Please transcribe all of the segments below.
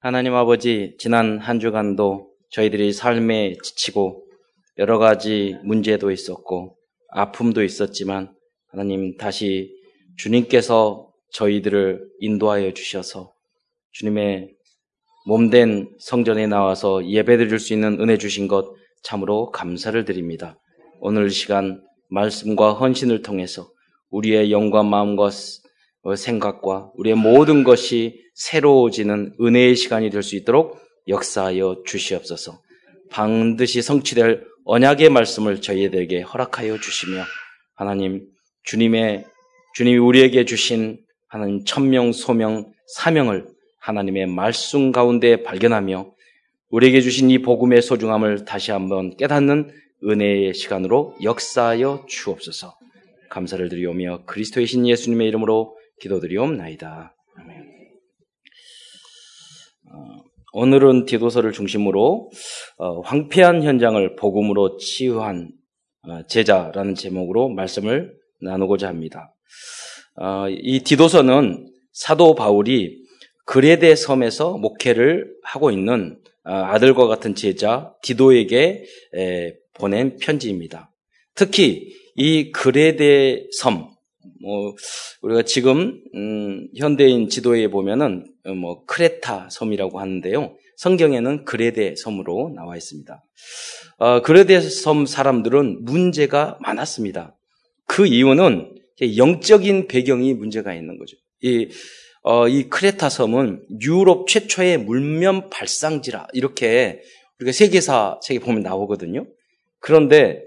하나님 아버지, 지난 한 주간도 저희들이 삶에 지치고 여러 가지 문제도 있었고 아픔도 있었지만 하나님 다시 주님께서 저희들을 인도하여 주셔서 주님의 몸된 성전에 나와서 예배드릴 수 있는 은혜 주신 것 참으로 감사를 드립니다. 오늘 시간 말씀과 헌신을 통해서 우리의 영과 마음과 생각과 우리의 모든 것이 새로워지는 은혜의 시간이 될 수 있도록 역사하여 주시옵소서. 반드시 성취될 언약의 말씀을 저희들에게 허락하여 주시며 하나님 주님의 주님이 우리에게 주신 하나님 천명 소명 사명을 하나님의 말씀 가운데 발견하며 우리에게 주신 이 복음의 소중함을 다시 한번 깨닫는 은혜의 시간으로 역사하여 주옵소서. 감사를 드리오며 그리스도의 신 예수님의 이름으로 기도드리옵나이다. 아멘. 어, 오늘은 디도서를 중심으로 어, 황폐한 현장을 복음으로 치유한 어, 제자라는 제목으로 말씀을 나누고자 합니다. 이 디도서는 사도 바울이 그레데 섬에서 목회를 하고 있는 아들과 같은 제자 디도에게 보낸 편지입니다. 특히 이 그레데 섬, 뭐 우리가 지금 음, 현대인 지도에 보면은 어, 뭐 크레타 섬이라고 하는데요. 성경에는 그레데 섬으로 나와 있습니다. 어, 그레데 섬 사람들은 문제가 많았습니다. 그 이유는 영적인 배경이 문제가 있는 거죠. 이, 어, 이 크레타 섬은 유럽 최초의 물면 발상지라 이렇게 우리가 세계사 책에 보면 나오거든요. 그런데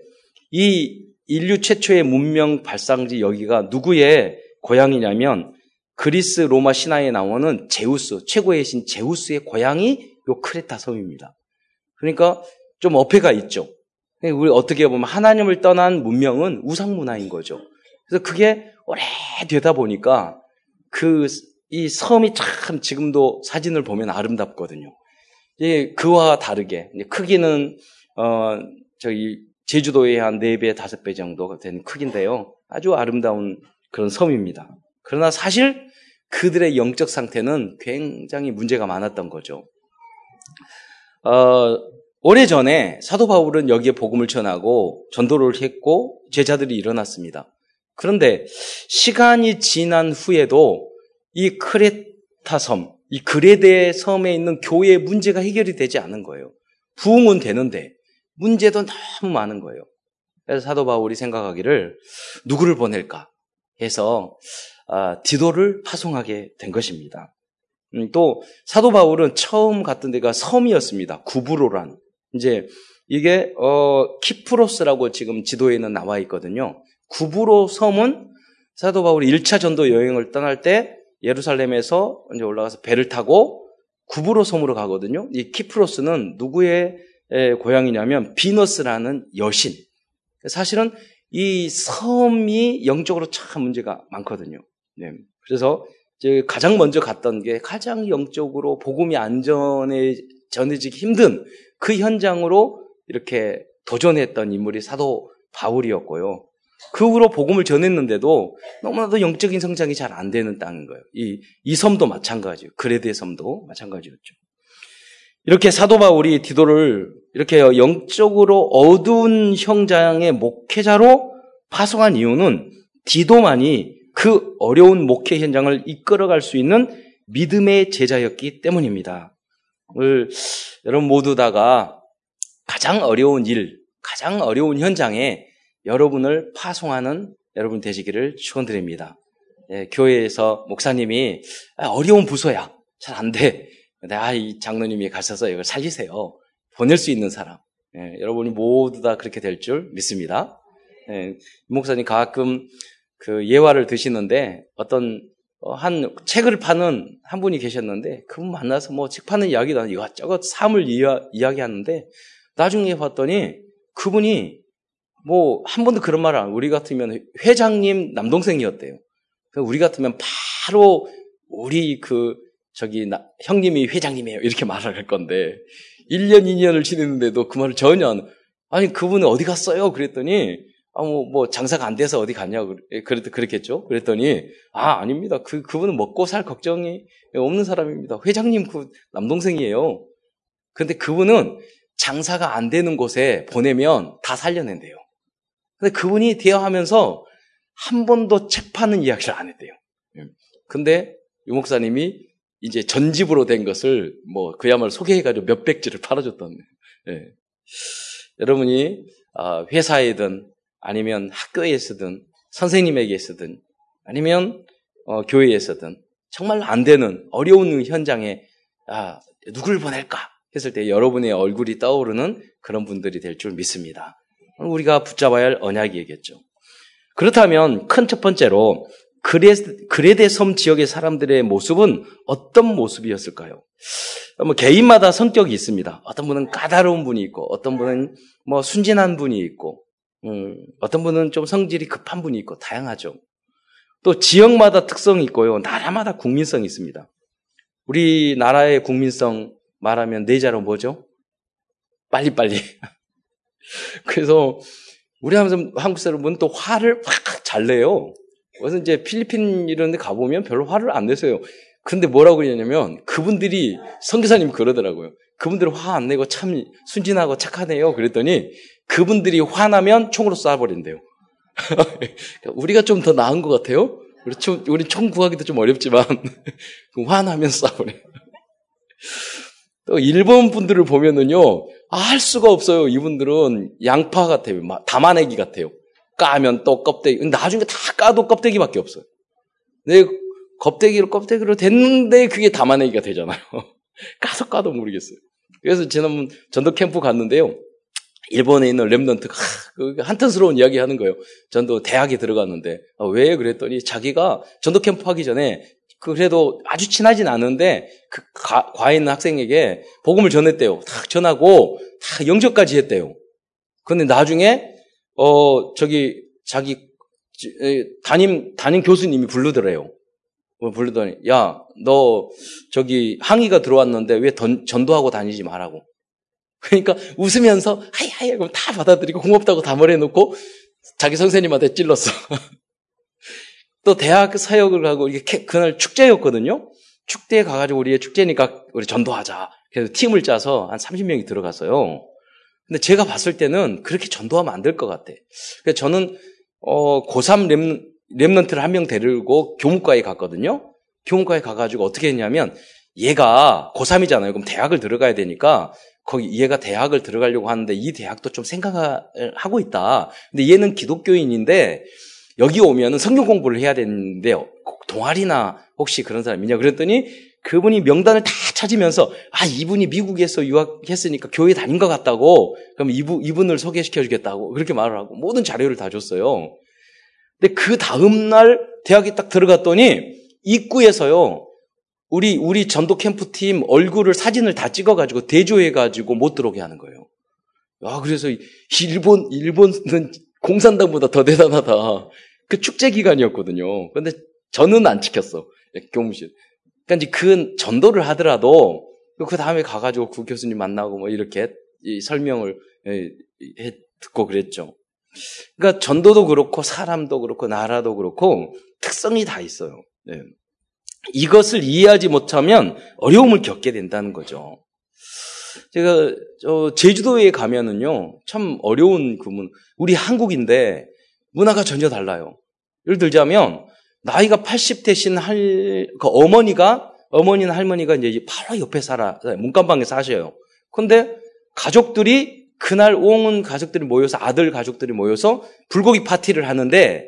이 인류 최초의 문명 발상지 여기가 누구의 고향이냐면 그리스 로마 신화에 나오는 제우스, 최고의 신 제우스의 고향이 요 크레타 섬입니다. 그러니까 좀 어폐가 있죠. 우리 어떻게 보면 하나님을 떠난 문명은 우상 문화인 거죠. 그래서 그게 오래 되다 보니까 그 이 섬이 참 지금도 사진을 보면 아름답거든요. 예, 그와 다르게 크기는 어 저기 제주도의 한 4배, 5배 정도 된 크기인데요. 아주 아름다운 그런 섬입니다. 그러나 사실 그들의 영적 상태는 굉장히 문제가 많았던 거죠. 어, 오래전에 사도 바울은 여기에 복음을 전하고 전도를 했고 제자들이 일어났습니다. 그런데 시간이 지난 후에도 이 크레타 섬, 이 그레데 섬에 있는 교회의 문제가 해결이 되지 않은 거예요. 부흥은 되는데 문제도 너무 많은 거예요. 그래서 사도 바울이 생각하기를 누구를 보낼까 해서 아, 디도를 파송하게 된 것입니다. 음, 또 사도 바울은 처음 갔던 데가 섬이었습니다. 구브로란 이제 이게 어, 키프로스라고 지금 지도에는 나와 있거든요. 구브로 섬은 사도 바울이 1차 전도 여행을 떠날 때 예루살렘에서 이제 올라가서 배를 타고 구브로 섬으로 가거든요. 이 키프로스는 누구의 고향이냐면 비너스라는 여신. 사실은 이 섬이 영적으로 참 문제가 많거든요. 네. 그래서 가장 먼저 갔던 게 가장 영적으로 복음이 안전에 전해지기 힘든 그 현장으로 이렇게 도전했던 인물이 사도 바울이었고요. 그 후로 복음을 전했는데도 너무나도 영적인 성장이 잘 안 되는 땅인 거예요. 이, 이 섬도 마찬가지예요. 그레드의 섬도 마찬가지였죠. 이렇게 사도 바울이 디도를 이렇게 영적으로 어두운 형장의 목회자로 파송한 이유는 디도만이 그 어려운 목회 현장을 이끌어갈 수 있는 믿음의 제자였기 때문입니다. 여러분 모두 다가 가장 어려운 일, 가장 어려운 현장에 여러분을 파송하는 여러분 되시기를 축원드립니다. 예, 교회에서 목사님이 아, 어려운 부서야 잘 안 돼. 내가 이 장로님이 가셔서 이걸 살리세요. 보낼 수 있는 사람. 예, 여러분이 모두 다 그렇게 될 줄 믿습니다. 예, 목사님 가끔 그 예화를 드시는데 어떤 어, 한 책을 파는 한 분이 계셨는데 그분 만나서 뭐 책 파는 이야기도 이것저것 삶을 이야, 이야기하는데 나중에 봤더니 그분이 뭐 한 번도 그런 말을 안 우리 같으면 회장님 남동생이었대요. 우리 같으면 바로 우리 그 저기 나, 형님이 회장님이에요. 이렇게 말을 할 건데 1년, 2년을 지냈는데도 그 말을 전혀 안, 아니, 그분은 어디 갔어요? 그랬더니 아, 뭐, 뭐, 장사가 안 돼서 어디 갔냐고, 그랬, 그랬겠죠? 그랬더니, 아, 아닙니다. 그, 그분은 먹고 살 걱정이 없는 사람입니다. 회장님 그 남동생이에요. 근데 그분은 장사가 안 되는 곳에 보내면 다 살려낸대요. 근데 그분이 대화하면서 한 번도 책 파는 이야기를 안 했대요. 예. 근데 유 목사님이 이제 전집으로 된 것을 뭐 그야말로 소개해가지고 몇백 지를 팔아줬던. 예. 여러분이 아, 회사에든 아니면 학교에서든 선생님에게서든 아니면 어, 교회에서든 정말 안 되는 어려운 현장에 아, 누굴 보낼까 했을 때 여러분의 얼굴이 떠오르는 그런 분들이 될 줄 믿습니다. 우리가 붙잡아야 할 언약이겠죠. 그렇다면 큰 첫 번째로 그레, 그레데 섬 지역의 사람들의 모습은 어떤 모습이었을까요? 뭐 개인마다 성격이 있습니다. 어떤 분은 까다로운 분이 있고, 어떤 분은 뭐 순진한 분이 있고, 음, 어떤 분은 좀 성질이 급한 분이 있고, 다양하죠. 또 지역마다 특성이 있고요. 나라마다 국민성이 있습니다. 우리나라의 국민성 말하면 네 자로 뭐죠? 빨리빨리. 그래서 우리 한국 사람은 또 화를 확 잘 내요. 그래서 이제 필리핀 이런 데 가보면 별로 화를 안 내세요. 근데 뭐라고 그러냐면 그분들이 선교사님 그러더라고요. 그분들은 화 안 내고 참 순진하고 착하네요. 그랬더니 그분들이 화나면 총으로 쏴버린대요. 우리가 좀 더 나은 것 같아요. 우리 총, 우리 총 구하기도 좀 어렵지만 화나면 쏴버려요. 또 일본 분들을 보면은요, 아, 할 수가 없어요. 이분들은 양파 같아요. 담아내기 같아요. 까면 또 껍데기. 나중에 다 까도 껍데기밖에 없어요. 내 껍데기로 껍데기로 됐는데 그게 담아내기가 되잖아요. 까서 까도 모르겠어요. 그래서 지난번 전도 캠프 갔는데요. 일본에 있는 랩런트가 그 한탄스러운 이야기 하는 거예요. 전도 대학에 들어갔는데 아, 왜 그랬더니 자기가 전도 캠프 하기 전에 그래도 아주 친하진 않은데 그 과, 에 있는 학생에게 복음을 전했대요. 다 전하고 다 영접까지 했대요. 근데 나중에 어 저기 자기 담임 담임 교수님이 부르더래요. 뭐 부르더니 야 너 저기 항의가 들어왔는데 왜 던, 전도하고 다니지 말라고. 그러니까 웃으면서 hi hi 그럼 다 받아들이고 고맙다고 다 말해놓고 자기 선생님한테 찔렀어. 또 대학 사역을 하고 이게 그날 축제였거든요. 축제에 가가지고 우리의 축제니까 우리 전도하자. 그래서 팀을 짜서 한 30명이 들어갔어요. 근데 제가 봤을 때는 그렇게 전도하면 안 될 것 같아. 그래서 저는 어, 고3 rem, remnant를 한 명 데리고 교무과에 갔거든요. 교무과에 가가지고 어떻게 했냐면 얘가 고3이잖아요. 그럼 대학을 들어가야 되니까 거기 얘가 대학을 들어가려고 하는데 이 대학도 좀 생각을 하고 있다. 근데 얘는 기독교인인데 여기 오면은 성경 공부를 해야 되는데요. 동아리나 혹시 그런 사람 있냐 그랬더니 그분이 명단을 다 찾으면서 아 이분이 미국에서 유학했으니까 교회 다닌 것 같다고 그럼 이분 이분을 소개시켜 주겠다고 그렇게 말을 하고 모든 자료를 다 줬어요. 근데 그 다음 날 대학에 딱 들어갔더니 입구에서요 우리 우리 전도 캠프 팀 얼굴을 사진을 다 찍어가지고 대조해 가지고 못 들어오게 하는 거예요. 아 그래서 일본 일본은 공산당보다 더 대단하다. 그 축제 기간이었거든요. 근데 저는 안 지켰어. 교무실. 그러니까 이제 그 전도를 하더라도 그 다음에 가가지고 그 교수님 만나고 뭐 이렇게 설명을 해 듣고 그랬죠. 그러니까 전도도 그렇고 사람도 그렇고 나라도 그렇고 특성이 다 있어요. 네. 이것을 이해하지 못하면 어려움을 겪게 된다는 거죠. 제가 제주도에 가면은요 참 어려운 그문 우리 한국인데 문화가 전혀 달라요. 예를 들자면 나이가 80 대신 할, 그 어머니가, 어머니는 할머니가 이제 바로 옆에 살아, 문간방에 사셔요. 근데 가족들이, 그날 온 가족들이 모여서, 아들 가족들이 모여서 불고기 파티를 하는데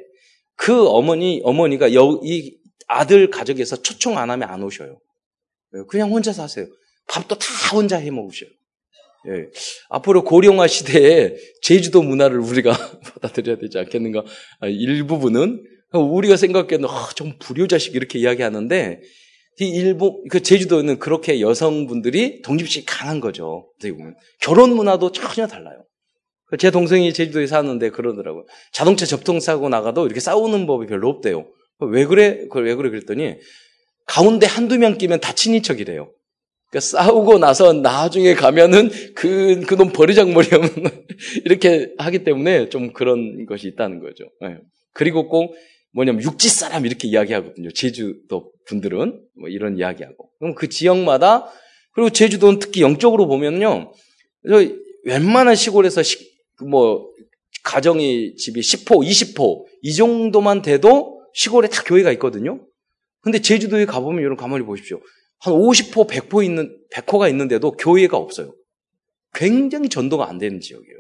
그 어머니, 어머니가 여, 이 아들 가족에서 초청 안 하면 안 오셔요. 그냥 혼자 사세요. 밥도 다 혼자 해 먹으셔요. 예. 앞으로 고령화 시대에 제주도 문화를 우리가 받아들여야 되지 않겠는가? 아, 일부분은 우리가 생각하기에는 아, 좀 불효자식 이렇게 이야기하는데 이 일본 그 제주도는 그렇게 여성분들이 독립심이 강한 거죠. 보면 결혼 문화도 전혀 달라요. 제 동생이 제주도에 사는데 그러더라고요. 자동차 접통 사고 나가도 이렇게 싸우는 법이 별로 없대요. 왜 그래? 그걸 왜 그래? 그랬더니 가운데 한두 명 끼면 다 친인척이래요. 그러니까 싸우고 나서 나중에 가면은 그, 그놈 버리장머리 하면 이렇게 하기 때문에 좀 그런 것이 있다는 거죠. 네. 그리고 꼭 뭐냐면 육지 사람 이렇게 이야기하거든요. 제주도 분들은 뭐 이런 이야기하고. 그럼 그 지역마다 그리고 제주도는 특히 영적으로 보면요. 웬만한 시골에서 시, 뭐 가정이 집이 10호, 20호 이 정도만 돼도 시골에 다 교회가 있거든요. 근데 제주도에 가보면 여러분 가만히 보십시오. 한 50호, 100호 있는 100호가 있는데도 교회가 없어요. 굉장히 전도가 안 되는 지역이에요.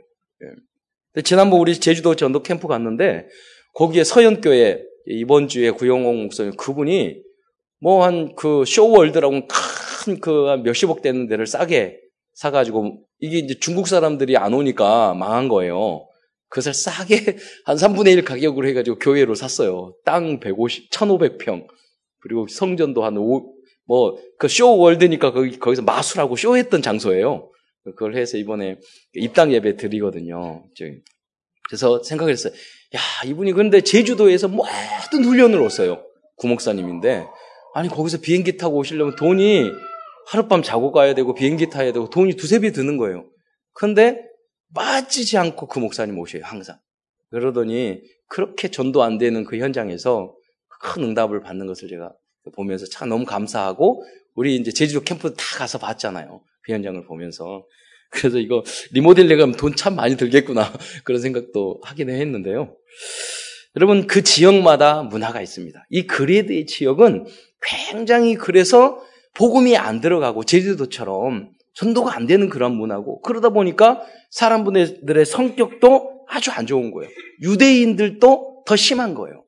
예. 지난번 우리 제주도 전도 캠프 갔는데 거기에 서현교회 이번 주에 구영홍 목사님 그분이 뭐 한 그 쇼월드라고 큰 그 몇십억 되는 데를 싸게 사가지고 이게 이제 중국 사람들이 안 오니까 망한 거예요. 그것을 싸게 한 3분의 1 가격으로 해가지고 교회로 샀어요. 땅 150, 1500평. 그리고 성전도 한 5, 뭐, 그 쇼월드니까 거기, 거기서 마술하고 쇼했던 장소예요. 그걸 해서 이번에 입당 예배 드리거든요. 그래서 생각을 했어요. 야, 이분이 그런데 제주도에서 모든 훈련을 오어요. 구목사님인데. 아니, 거기서 비행기 타고 오시려면 돈이 하룻밤 자고 가야 되고 비행기 타야 되고 돈이 두세 배 드는 거예요. 그런데 빠지지 않고 그 목사님 오셔요, 항상. 그러더니 그렇게 전도 안 되는 그 현장에서 큰 응답을 받는 것을 제가 보면서 참 너무 감사하고 우리 이제 제주도 캠프 다 가서 봤잖아요. 그 현장을 보면서. 그래서 이거 리모델링 하면 돈 참 많이 들겠구나. 그런 생각도 하긴 했는데요. 여러분, 그 지역마다 문화가 있습니다. 이 그레드의 지역은 굉장히 그래서 복음이 안 들어가고 제주도처럼 전도가 안 되는 그런 문화고 그러다 보니까 사람들의 성격도 아주 안 좋은 거예요. 유대인들도 더 심한 거예요.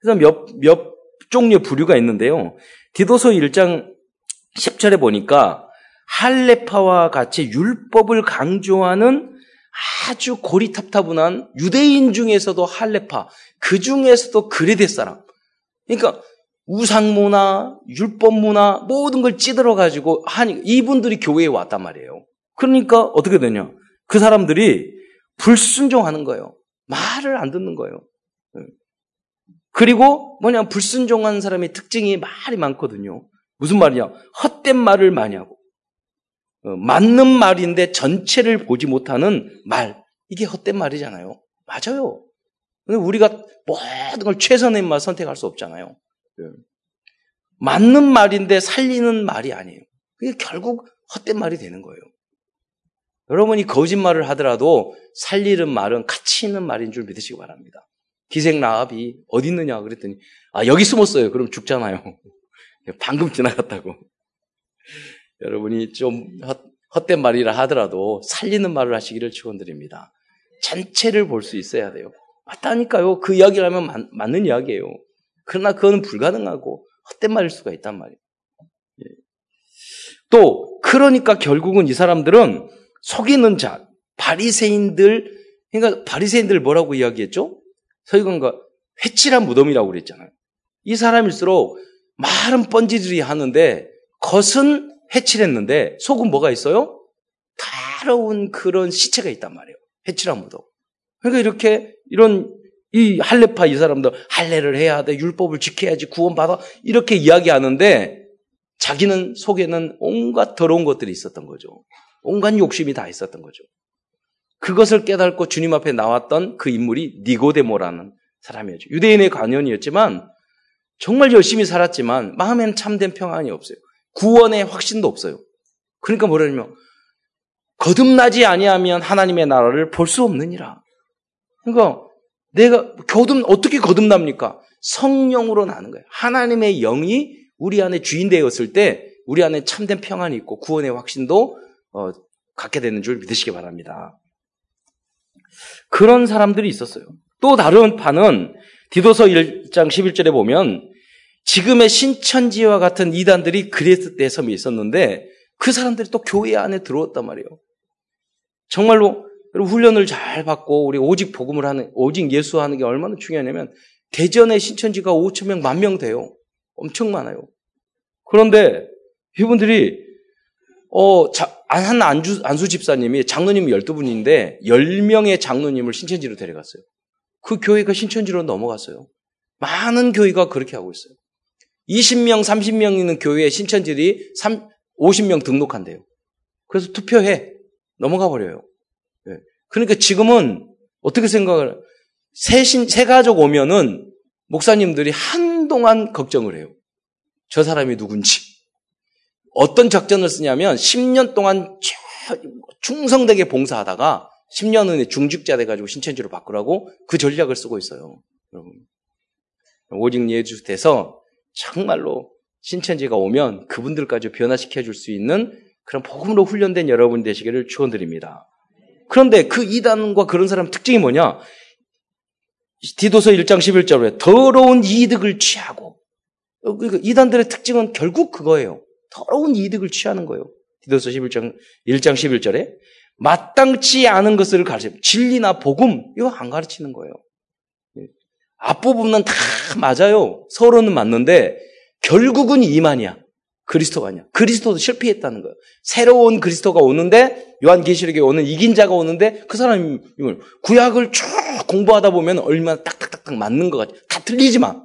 그래서 몇, 몇 종류의 부류가 있는데요. 디도서 1장 10절에 보니까 할레파와 같이 율법을 강조하는 아주 고리탑타분한 유대인 중에서도 할레파, 그 중에서도 그레데 사람. 그러니까 우상문화, 율법문화, 모든 걸 찌들어가지고 하니, 이분들이 교회에 왔단 말이에요. 그러니까 어떻게 되냐. 그 사람들이 불순종하는 거예요. 말을 안 듣는 거예요. 예. 그리고 뭐냐, 불순종하는 사람의 특징이 말이 많거든요. 무슨 말이냐? 헛된 말을 많이 하고, 어, 맞는 말인데 전체를 보지 못하는 말. 이게 헛된 말이잖아요. 맞아요. 근데 우리가 모든 걸 최선의 말 선택할 수 없잖아요. 예. 맞는 말인데 살리는 말이 아니에요. 그게 결국 헛된 말이 되는 거예요. 여러분이 거짓말을 하더라도 살리는 말은 가치 있는 말인 줄 믿으시기 바랍니다. 기생 라합이 어디 있느냐 그랬더니 아 여기 숨었어요. 그럼 죽잖아요. 방금 지나갔다고. 여러분이 좀 헛, 된 말이라 하더라도 살리는 말을 하시기를 축원드립니다. 전체를 볼 수 있어야 돼요. 맞다니까요. 그 이야기를 하면 맞, 맞는 이야기예요. 그러나 그거는 불가능하고 헛된 말일 수가 있단 말이에요. 예. 또 그러니까 결국은 이 사람들은 속이는 자, 바리새인들 그러니까 바리새인들 뭐라고 이야기했죠? 서기관과 회칠한 무덤이라고 그랬잖아요. 이 사람일수록 말은 뻔지들이 하는데 겉은 해칠했는데 속은 뭐가 있어요? 더러운 그런 시체가 있단 말이에요. 해칠한 무덤. 그러니까 이렇게 이런 이 할례파 이 사람들 할례를 해야 돼 율법을 지켜야지 구원받아 이렇게 이야기하는데 자기는 속에는 온갖 더러운 것들이 있었던 거죠. 온갖 욕심이 다 있었던 거죠. 그것을 깨닫고 주님 앞에 나왔던 그 인물이 니고데모라는 사람이었죠. 유대인의 관원이었지만 정말 열심히 살았지만 마음엔 참된 평안이 없어요. 구원의 확신도 없어요. 그러니까 뭐냐면 거듭나지 아니하면 하나님의 나라를 볼 수 없느니라. 그러니까 내가 거듭 어떻게 거듭납니까? 성령으로 나는 거예요. 하나님의 영이 우리 안에 주인 되었을 때 우리 안에 참된 평안이 있고 구원의 확신도 어, 갖게 되는 줄 믿으시기 바랍니다. 그런 사람들이 있었어요. 또 다른 판은 디도서 1장 11절에 보면 지금의 신천지와 같은 이단들이 그리스 때 섬에 있었는데 그 사람들이 또 교회 안에 들어왔단 말이에요. 정말로 훈련을 잘 받고 우리 오직 복음을 하는 오직 예수 하는 게 얼마나 중요하냐면 대전의 신천지가 5천 명, 만 명 돼요. 엄청 많아요. 그런데 이분들이 어, 자, 한 안주, 안수 집사님이 장로님이 12분인데 10명의 장로님을 신천지로 데려갔어요. 그 교회가 신천지로 넘어갔어요. 많은 교회가 그렇게 하고 있어요. 20명, 30명 있는 교회에 신천지들이 3, 50명 등록한대요. 그래서 투표해. 넘어가 버려요. 네. 그러니까 지금은 어떻게 생각을, 세신, 세 가족 오면은 목사님들이 한동안 걱정을 해요. 저 사람이 누군지. 어떤 작전을 쓰냐면 10년 동안 충성되게 봉사하다가 10년 후에 중직자 돼가지고 신천지로 바꾸라고 그 전략을 쓰고 있어요. 여러분. 오직 예수 돼서 정말로 신천지가 오면 그분들까지 변화시켜 줄 수 있는 그런 복음으로 훈련된 여러분 되시기를 축원드립니다. 그런데 그 이단과 그런 사람 특징이 뭐냐? 디도서 1장 11절에 더러운 이득을 취하고 그러니까 이단들의 특징은 결국 그거예요. 더러운 이득을 취하는 거예요. 디도서 11장 1장 11절에 마땅치 않은 것을 가르쳐 진리나 복음 이거 안 가르치는 거예요. 예. 앞부분은 다 맞아요. 서로는 맞는데 결국은 이만이야. 그리스도가 아니야. 그리스도도 실패했다는 거예요. 새로운 그리스도가 오는데 요한계시록에 오는 이긴 자가 오는데 그 사람이 구약을 쭉 공부하다 보면 얼마나 딱딱딱딱 맞는 것 같아. 다 틀리지만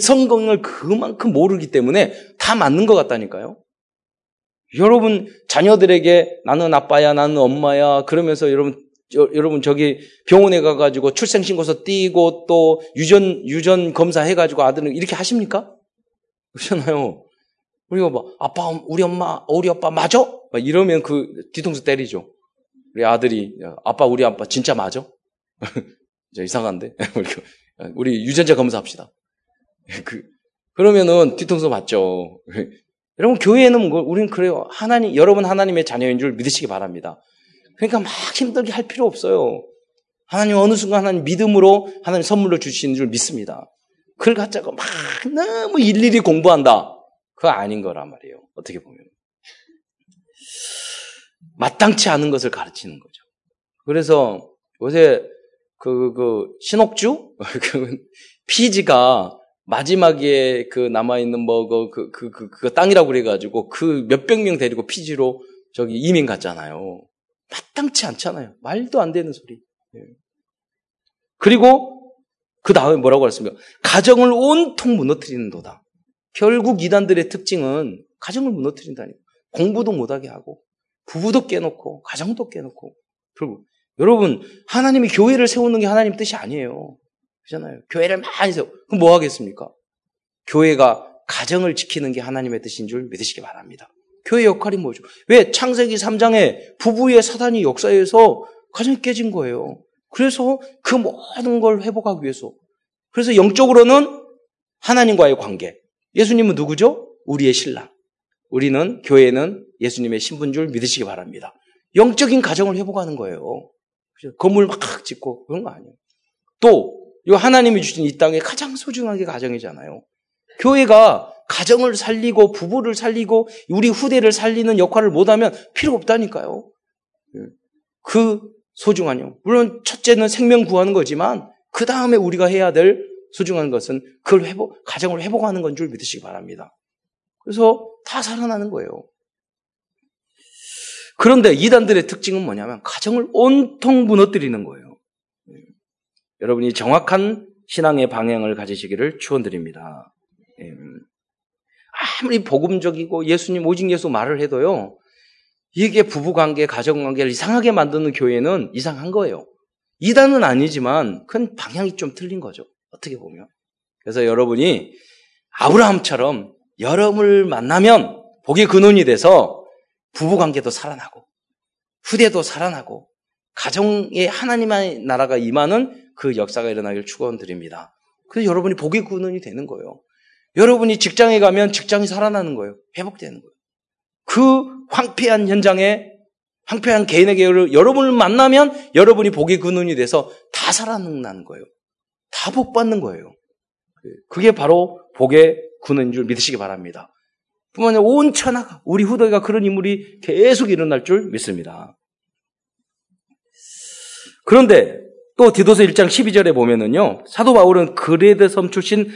성경을 그만큼 모르기 때문에 다 맞는 것 같다니까요. 여러분 자녀들에게 나는 아빠야, 나는 엄마야 그러면서 여러분 저, 여러분 저기 병원에 가가지고 출생신고서 띄고 또 유전 유전 검사 해가지고 아들은 이렇게 하십니까? 그렇잖아요. 우리가 뭐 아빠 우리 엄마 우리 아빠 맞아? 막 이러면 그 뒤통수 때리죠. 우리 아들이 아빠 우리 아빠 진짜 맞아? 저 이상한데 우리 유전자 검사합시다. 그 그러면은 뒤통수 맞죠. 여러분 교회는 뭐 우리는 그래요. 하나님 여러분 하나님의 자녀인 줄 믿으시기 바랍니다. 그러니까 막 힘들게 할 필요 없어요. 하나님 어느 순간 하나님 믿음으로 하나님 선물로 주시는 줄 믿습니다. 그걸 갖다가 막 너무 일일이 공부한다. 그거 아닌 거란 말이에요. 어떻게 보면. 마땅치 않은 것을 가르치는 거죠. 그래서 요새 그, 그, 신옥주? 그 피지가 마지막에 그 남아있는 뭐, 그, 그, 그, 그, 그 땅이라고 그래가지고 그 몇백 명 데리고 피지로 저기 이민 갔잖아요. 마땅치 않잖아요. 말도 안 되는 소리. 예. 그리고 그 다음에 뭐라고 했습니까? 가정을 온통 무너뜨리는 도다. 결국 이단들의 특징은 가정을 무너뜨린다니. 공부도 못하게 하고, 부부도 깨놓고, 가정도 깨놓고. 결국 여러분 하나님이 교회를 세우는 게 하나님 뜻이 아니에요. 그잖아요. 교회를 많이 세우. 그럼 뭐 하겠습니까? 교회가 가정을 지키는 게 하나님의 뜻인 줄 믿으시기 바랍니다. 교회 역할이 뭐죠? 왜 창세기 3장에 부부의 사단이 역사에서 가정이 깨진 거예요. 그래서 그 모든 걸 회복하기 위해서. 그래서 영적으로는 하나님과의 관계. 예수님은 누구죠? 우리의 신랑. 우리는 교회는 예수님의 신분 줄 믿으시기 바랍니다. 영적인 가정을 회복하는 거예요. 건물 막 짓고 그런 거 아니에요. 또, 이 하나님이 주신 이 땅에 가장 소중한 게 가정이잖아요. 교회가 가정을 살리고 부부를 살리고 우리 후대를 살리는 역할을 못하면 필요 없다니까요. 예. 그 소중한요. 물론 첫째는 생명 구하는 거지만 그 다음에 우리가 해야 될 소중한 것은 그걸 회복, 가정을 회복하는 건 줄 믿으시기 바랍니다. 그래서 다 살아나는 거예요. 그런데 이단들의 특징은 뭐냐면 가정을 온통 무너뜨리는 거예요. 예. 여러분이 정확한 신앙의 방향을 가지시기를 추원드립니다. 예. 아무리 복음적이고 예수님 오직 예수 말을 해도요. 이게 부부관계, 가정관계를 이상하게 만드는 교회는 이상한 거예요. 이단은 아니지만 큰 방향이 좀 틀린 거죠. 어떻게 보면. 그래서 여러분이 아브라함처럼 여러분을 만나면 복의 근원이 돼서 부부관계도 살아나고 후대도 살아나고 가정에 하나님의 나라가 임하는 그 역사가 일어나길 축원드립니다. 그래서 여러분이 복의 근원이 되는 거예요. 여러분이 직장에 가면 직장이 살아나는 거예요. 회복되는 거예요. 그 황폐한 현장에 황폐한 개인에게 여러분을 만나면 여러분이 복의 근원이 돼서 다 살아나는 거예요. 다 복받는 거예요. 그게 바로 복의 근원인 줄 믿으시기 바랍니다. 뿐만 아니라 온 천하가 우리 후대가 그런 인물이 계속 일어날 줄 믿습니다. 그런데 또 디도서 1장 12절에 보면은요. 사도 바울은 그레데 섬 출신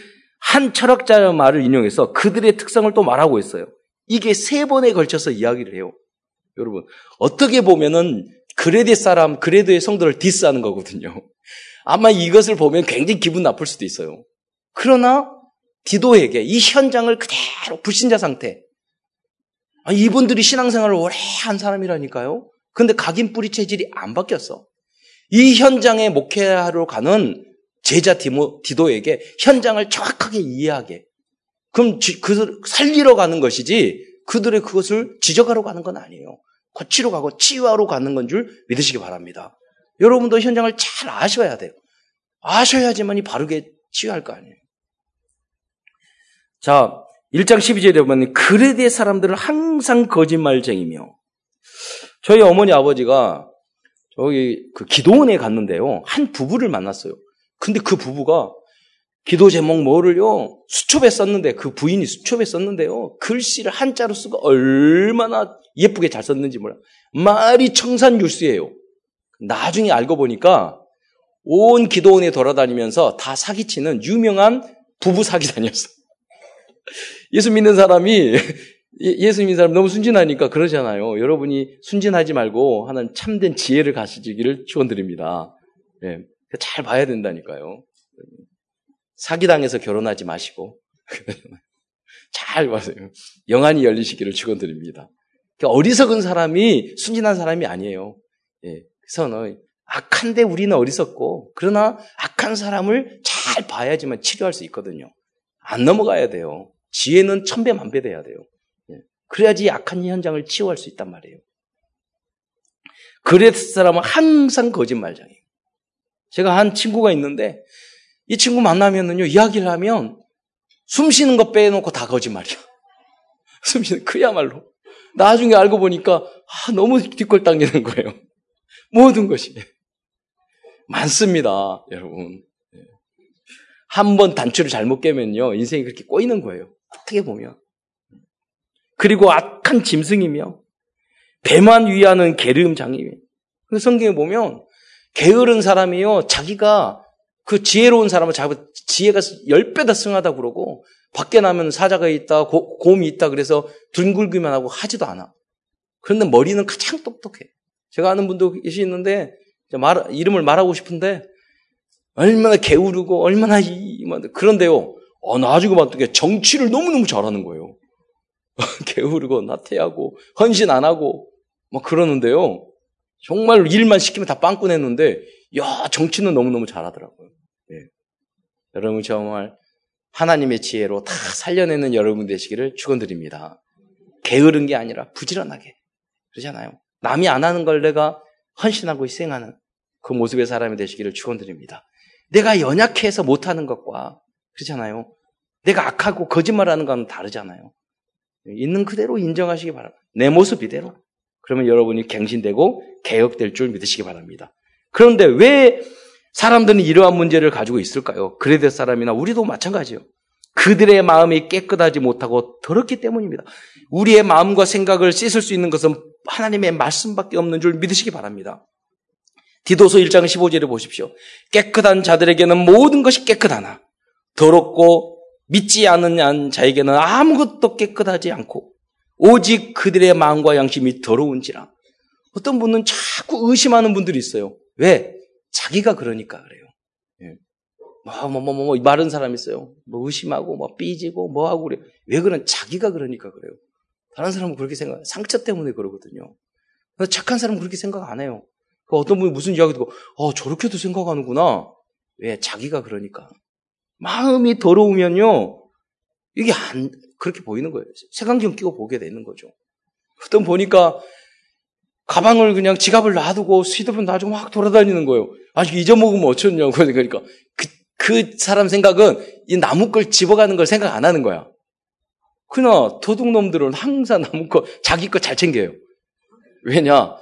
한 철학자의 말을 인용해서 그들의 특성을 또 말하고 있어요. 이게 세 번에 걸쳐서 이야기를 해요. 여러분, 어떻게 보면은 그레데 사람, 그레데의 성도를 디스하는 거거든요. 아마 이것을 보면 굉장히 기분 나쁠 수도 있어요. 그러나 디도에게 이 현장을 그대로 불신자 상태, 아, 이분들이 신앙생활을 오래 한 사람이라니까요. 근데 각인 뿌리 체질이 안 바뀌었어. 이 현장에 목회하러 가는 제자 디모, 디도에게 현장을 정확하게 이해하게. 그럼 그 살리러 가는 것이지 그들의 그것을 지적하러 가는 건 아니에요. 고치러 가고 치유하러 가는 건 줄 믿으시기 바랍니다. 여러분도 현장을 잘 아셔야 돼요. 아셔야지만이 바르게 치유할 거 아니에요. 자, 1장 12절에 보면 그레데 사람들은 항상 거짓말쟁이며 저희 어머니 아버지가 저기 그 기도원에 갔는데요. 한 부부를 만났어요. 근데 그 부부가 기도 제목 뭐를요? 수첩에 썼는데 그 부인이 수첩에 썼는데요. 글씨를 한자로 쓰고 얼마나 예쁘게 잘 썼는지 몰라. 말이 청산율수예요. 나중에 알고 보니까 온 기도원에 돌아다니면서 다 사기치는 유명한 부부 사기단이었어. 예수 믿는 사람이 예수 믿는 사람 너무 순진하니까 그러잖아요. 여러분이 순진하지 말고 하는 참된 지혜를 가시기를 축원드립니다. 네, 잘 봐야 된다니까요. 사기당해서 결혼하지 마시고 잘 봐세요. 영안이 열리시기를 축원드립니다. 그러니까 어리석은 사람이 순진한 사람이 아니에요. 예, 그래서 악한데 우리는 어리석고 그러나 악한 사람을 잘 봐야지만 치료할 수 있거든요. 안 넘어가야 돼요. 지혜는 천배 만배 돼야 돼요. 예. 그래야지 약한 현장을 치유할 수 있단 말이에요. 그레스 사람은 항상 거짓말장이에요. 제가 한 친구가 있는데 이 친구 만나면은요 이야기를 하면 숨 쉬는 거 빼놓고 다 거짓말이야. 숨 쉬는 그야말로 나중에 알고 보니까 아, 너무 뒷골 당기는 거예요. 모든 것이 많습니다, 여러분. 예. 한번 단추를 잘못 깨면요 인생이 그렇게 꼬이는 거예요. 어떻게 보면. 그리고 악한 짐승이며 배만 위하는 게으름장이며 그 성경에 보면 게으른 사람이요 자기가 그 지혜로운 사람은 자기 지혜가 10배다 승하다 그러고 밖에 나면 사자가 있다 고, 곰이 있다 그래서 둥글기만 하고 하지도 않아. 그런데 머리는 가장 똑똑해. 제가 아는 분도 계시는데 말, 이름을 말하고 싶은데 얼마나 게으르고 얼마나 이 그런데요 어, 나중에 봤더니 정치를 너무너무 잘하는 거예요. 게으르고 나태하고 헌신 안 하고 막 그러는데요. 정말 일만 시키면 다 빵꾸 냈는데 야 정치는 너무너무 잘하더라고요. 예. 여러분 정말 하나님의 지혜로 다 살려내는 여러분 되시기를 축원드립니다. 게으른 게 아니라 부지런하게 그러잖아요. 남이 안 하는 걸 내가 헌신하고 희생하는 그 모습의 사람이 되시기를 축원드립니다. 내가 연약해서 못하는 것과 그렇잖아요. 내가 악하고 거짓말하는 건 다르잖아요. 있는 그대로 인정하시기 바랍니다. 내 모습 이대로. 그러면 여러분이 갱신되고 개혁될 줄 믿으시기 바랍니다. 그런데 왜 사람들은 이러한 문제를 가지고 있을까요? 그레데 사람이나 우리도 마찬가지예요. 그들의 마음이 깨끗하지 못하고 더럽기 때문입니다. 우리의 마음과 생각을 씻을 수 있는 것은 하나님의 말씀밖에 없는 줄 믿으시기 바랍니다. 디도서 1장 15절에 보십시오. 깨끗한 자들에게는 모든 것이 깨끗하나 더럽고 믿지 않는 자에게는 아무것도 깨끗하지 않고 오직 그들의 마음과 양심이 더러운지라. 어떤 분은 자꾸 의심하는 분들이 있어요. 왜? 자기가 그러니까 그래요. 예. 뭐, 뭐, 뭐, 뭐, 뭐, 마른 사람 있어요. 뭐 의심하고, 뭐 삐지고, 뭐 하고 그래요. 왜 그런, 자기가 그러니까 그래요. 다른 사람은 그렇게 생각, 상처 때문에 그러거든요. 착한 사람은 그렇게 생각 안 해요. 그 어떤 분이 무슨 이야기 듣고, 어, 저렇게도 생각하는구나. 왜? 자기가 그러니까. 마음이 더러우면요, 이게 안, 그렇게 보이는 거예요. 색안경 끼고 보게 되는 거죠. 어떤 보니까 가방을 그냥 지갑을 놔두고 스위드폰 놔두고 막 돌아다니는 거예요. 아직 잊어먹으면 어쩌냐고. 그러니까 그, 그 사람 생각은 이 나무 걸 집어가는 걸 생각 안 하는 거야. 그러나 도둑놈들은 항상 나무 거, 자기 거 잘 챙겨요. 왜냐?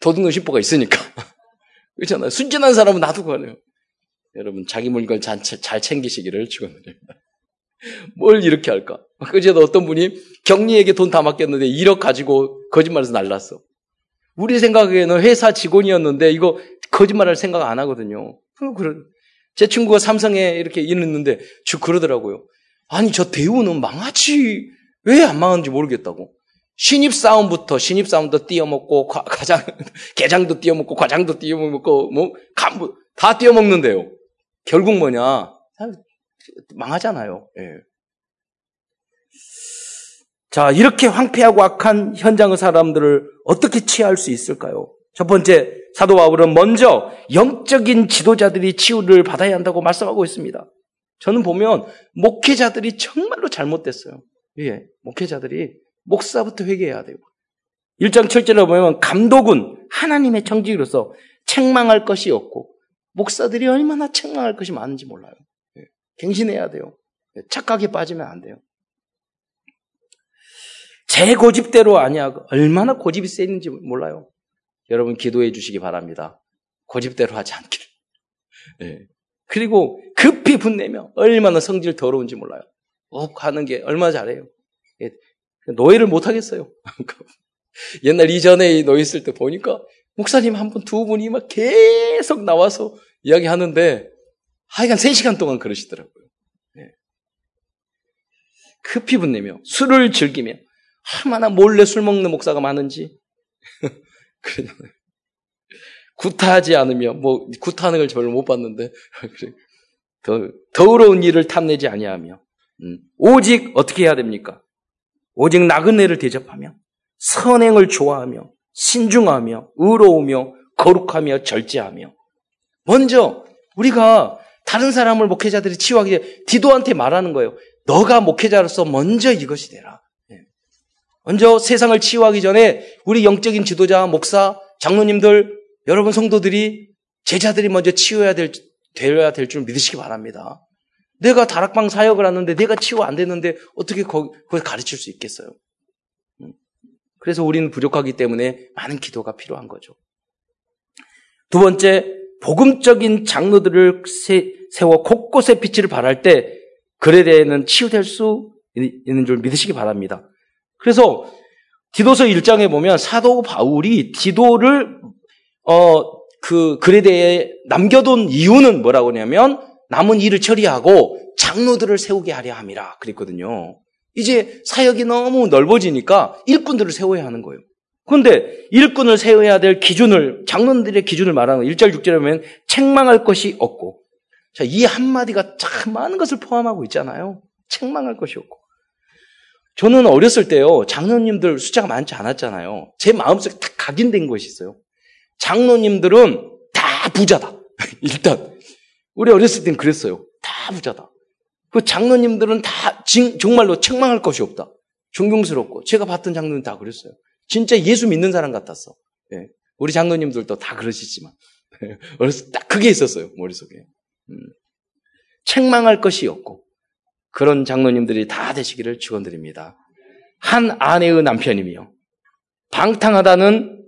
도둑놈 심보가 있으니까. 그렇잖아요. 순진한 사람은 놔두고 가네요. 여러분, 자기 물건 잘, 잘 챙기시기를 축원드립니다. 뭘 이렇게 할까? 그제도 어떤 분이 경리에게 돈 다 맡겼는데 1억 가지고 거짓말해서 날랐어. 우리 생각에는 회사 직원이었는데 이거 거짓말할 생각 안 하거든요. 그런 제 친구가 삼성에 이렇게 있는데 쭉 그러더라고요. 아니 저 대우는 망하지 왜 안 망하는지 모르겠다고. 신입 사원부터 신입 사원도 띄어먹고 과장 개장도 띄어먹고 과장도 띄어먹고 뭐 간부 다 띄어먹는데요. 결국 뭐냐 망하잖아요. 예. 자, 이렇게 황폐하고 악한 현장의 사람들을 어떻게 치유할 수 있을까요? 첫 번째, 사도 바울은 먼저 영적인 지도자들이 치유를 받아야 한다고 말씀하고 있습니다. 저는 보면 목회자들이 정말로 잘못됐어요. 예, 목회자들이 목사부터 회개해야 돼요. 1장 7절에 보면 감독은 하나님의 청직으로서 책망할 것이 없고 목사들이 얼마나 책망할 것이 많은지 몰라요. 예, 갱신해야 돼요. 예, 착각에 빠지면 안 돼요. 제 고집대로 아니야. 얼마나 고집이 세는지 몰라요. 여러분 기도해 주시기 바랍니다. 고집대로 하지 않길. 네. 그리고 급히 분내며 얼마나 성질 더러운지 몰라요. 욱 하는 게 얼마나 잘해요. 예. 노예를 못 하겠어요. 옛날 이전에 노예 있을 때 보니까 목사님 한 분, 두 분이 막 계속 나와서 이야기 하는데 하여간 3시간 동안 그러시더라고요. 네. 급히 분내며 술을 즐기며 얼마나 몰래 술 먹는 목사가 많은지. 구타하지 않으며, 뭐, 구타하는 걸 별로 못 봤는데, 더, 더러운 일을 탐내지 아니하며, 음, 오직 어떻게 해야 됩니까? 오직 나그네를 대접하며, 선행을 좋아하며, 신중하며, 의로우며, 거룩하며, 절제하며. 먼저, 우리가 다른 사람을 목회자들이 치유하기 전에 디도한테 말하는 거예요. 너가 목회자로서 먼저 이것이 되라. 먼저 세상을 치유하기 전에 우리 영적인 지도자, 목사, 장로님들, 여러분 성도들이 제자들이 먼저 치유해야 될, 되어야 될 줄 믿으시기 바랍니다. 내가 다락방 사역을 하는데 내가 치유 안 되는데 어떻게 거기, 거기 가르칠 수 있겠어요? 음. 그래서 우리는 부족하기 때문에 많은 기도가 필요한 거죠. 두 번째, 복음적인 장로들을 세워 곳곳에 빛을 발할 때 대해는 치유될 수 있는 줄 믿으시기 바랍니다. 그래서 디도서 1장에 보면 사도 바울이 디도를 어그 글에 대해 남겨둔 이유는 뭐라고 하냐면 남은 일을 처리하고 장로들을 세우게 하려 함이라 그랬거든요. 이제 사역이 너무 넓어지니까 일꾼들을 세워야 하는 거예요. 그런데 일꾼을 세워야 될 기준을 장로들의 기준을 말하는 1절 6절에 보면 책망할 것이 없고 자, 이 한마디가 참 많은 것을 포함하고 있잖아요. 책망할 것이 없고 저는 어렸을 때요, 장로님들 숫자가 많지 않았잖아요. 제 마음속에 딱 각인된 것이 있어요. 장로님들은 다 부자다. 일단. 우리 어렸을 땐 그랬어요. 다 부자다. 그 장로님들은 다 진, 정말로 책망할 것이 없다. 존경스럽고. 제가 봤던 장로님 다 그랬어요. 진짜 예수 믿는 사람 같았어. 예. 우리 장로님들도 다 그러시지만. 어렸을 때 딱 그게 있었어요. 머릿속에. 음. 책망할 것이 없고. 그런 장로님들이 다 되시기를 축원드립니다. 한 아내의 남편이며 방탕하다는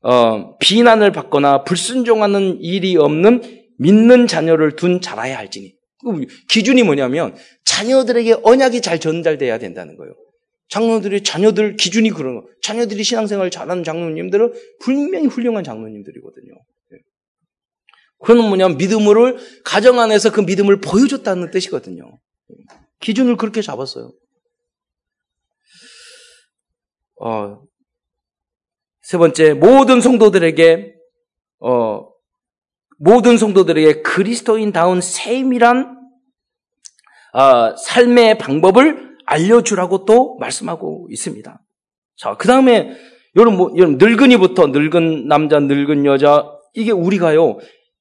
어, 비난을 받거나 불순종하는 일이 없는 믿는 자녀를 둔 자라야 할지니. 그 기준이 뭐냐면 자녀들에게 언약이 잘 전달돼야 된다는 거예요. 장로들이 자녀들 기준이 그런 거. 자녀들이 신앙생활 잘하는 장로님들은 분명히 훌륭한 장로님들이거든요. 네. 그건 뭐냐면 믿음을 가정 안에서 그 믿음을 보여줬다는 뜻이거든요. 기준을 그렇게 잡았어요. 어, 세 번째, 모든 성도들에게, 어, 모든 성도들에게 그리스도인다운 세밀한 어, 삶의 방법을 알려주라고 또 말씀하고 있습니다. 자, 그 다음에 여러분, 뭐, 여러분 늙은이부터 늙은 남자, 늙은 여자 이게 우리가요